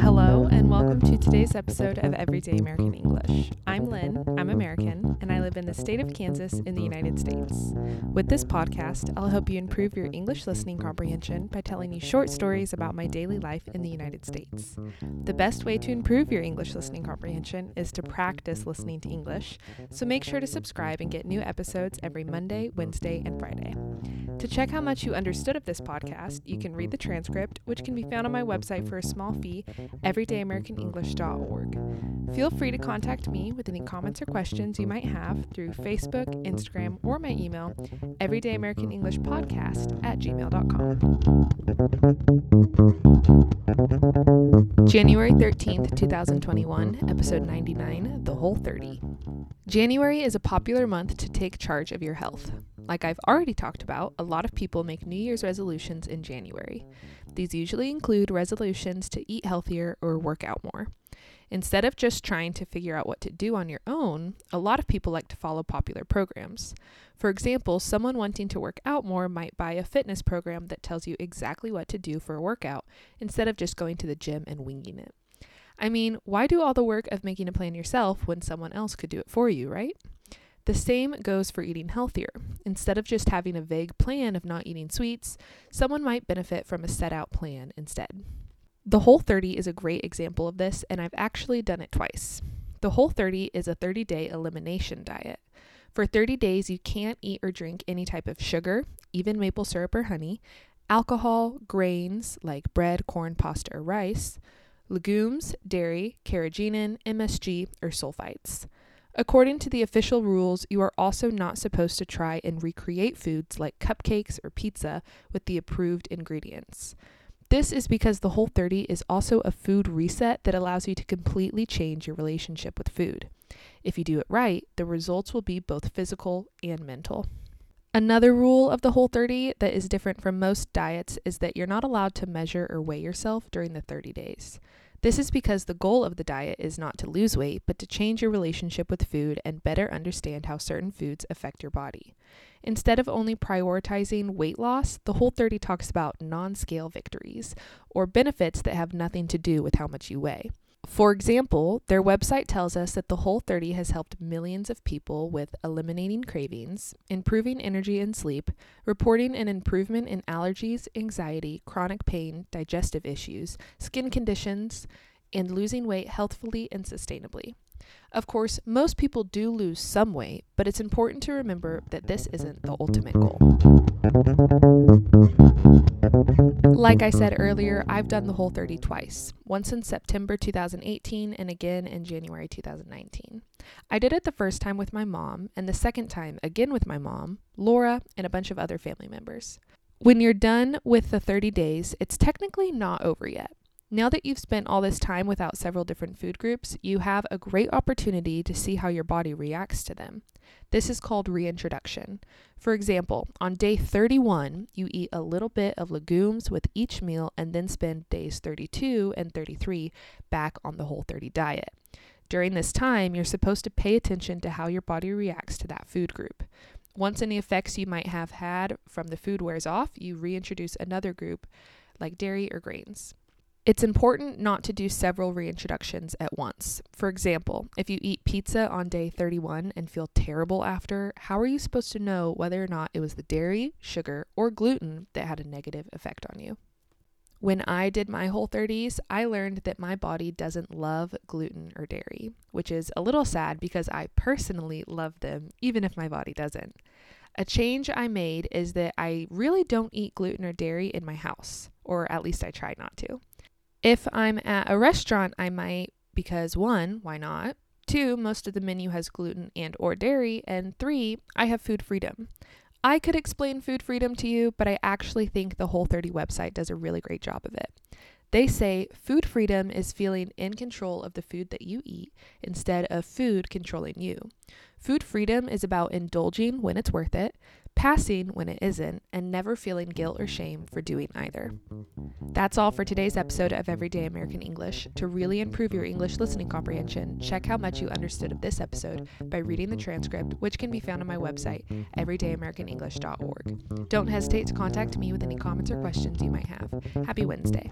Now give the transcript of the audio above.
Hello, and welcome to today's episode of Everyday American English. I'm Lynn, I'm American, live in the state of Kansas in the United States. With this podcast, I'll help you improve your English listening comprehension by telling you short stories about my daily life in the United States. The best way to improve your English listening comprehension is to practice listening to English, so make sure to subscribe and get new episodes every Monday, Wednesday, and Friday. To check how much you understood of this podcast, you can read the transcript, which can be found on my website for a small fee, everydayamericanenglish.org. Feel free to contact me with any comments or questions you might have through Facebook, Instagram, or my email, Everyday American English Podcast at gmail.com. January 13th, 2021, episode 99, The Whole 30. January is a popular month to take charge of your health. Like I've already talked about, a lot of people make New Year's resolutions in January. These usually include resolutions to eat healthier or work out more. Instead of just trying to figure out what to do on your own, a lot of people like to follow popular programs. For example, someone wanting to work out more might buy a fitness program that tells you exactly what to do for a workout instead of just going to the gym and winging it. I mean, why do all the work of making a plan yourself when someone else could do it for you, right? The same goes for eating healthier. Instead of just having a vague plan of not eating sweets, someone might benefit from a set out plan instead. The Whole 30 is a great example of this, and I've actually done it twice. The Whole 30 is a 30 day elimination diet. For 30 days, you can't eat or drink any type of sugar, even maple syrup or honey, alcohol, grains like bread, corn, pasta, or rice, legumes, dairy, carrageenan, MSG, or sulfites. According to the official rules, you are also not supposed to try and recreate foods like cupcakes or pizza with the approved ingredients. This is because the Whole 30 is also a food reset that allows you to completely change your relationship with food. If you do it right, the results will be both physical and mental. Another rule of the Whole 30 that is different from most diets is that you're not allowed to measure or weigh yourself during the 30 days. This is because the goal of the diet is not to lose weight, but to change your relationship with food and better understand how certain foods affect your body. Instead of only prioritizing weight loss, the Whole 30 talks about non scale victories, or benefits that have nothing to do with how much you weigh. For example, their website tells us that the Whole 30 has helped millions of people with eliminating cravings, improving energy and sleep, reporting an improvement in allergies, anxiety, chronic pain, digestive issues, skin conditions, and losing weight healthfully and sustainably. Of course, most people do lose some weight, but it's important to remember that this isn't the ultimate goal. Like I said earlier, I've done the whole 30 twice once in September 2018 and again in January 2019. I did it the first time with my mom, and the second time again with my mom, Laura, and a bunch of other family members. When you're done with the 30 days, it's technically not over yet. Now that you've spent all this time without several different food groups, you have a great opportunity to see how your body reacts to them. This is called reintroduction. For example, on day 31, you eat a little bit of legumes with each meal and then spend days 32 and 33 back on the whole 30 diet. During this time, you're supposed to pay attention to how your body reacts to that food group. Once any effects you might have had from the food wears off, you reintroduce another group like dairy or grains. It's important not to do several reintroductions at once. For example, if you eat pizza on day 31 and feel terrible after, how are you supposed to know whether or not it was the dairy, sugar, or gluten that had a negative effect on you? When I did my whole 30s, I learned that my body doesn't love gluten or dairy, which is a little sad because I personally love them, even if my body doesn't. A change I made is that I really don't eat gluten or dairy in my house, or at least I try not to. If I'm at a restaurant, I might because one, why not? Two, most of the menu has gluten and or dairy, and three, I have food freedom. I could explain food freedom to you, but I actually think the Whole 30 website does a really great job of it. They say food freedom is feeling in control of the food that you eat instead of food controlling you. Food freedom is about indulging when it's worth it, passing when it isn't, and never feeling guilt or shame for doing either. That's all for today's episode of Everyday American English. To really improve your English listening comprehension, check how much you understood of this episode by reading the transcript, which can be found on my website, everydayamericanenglish.org. Don't hesitate to contact me with any comments or questions you might have. Happy Wednesday.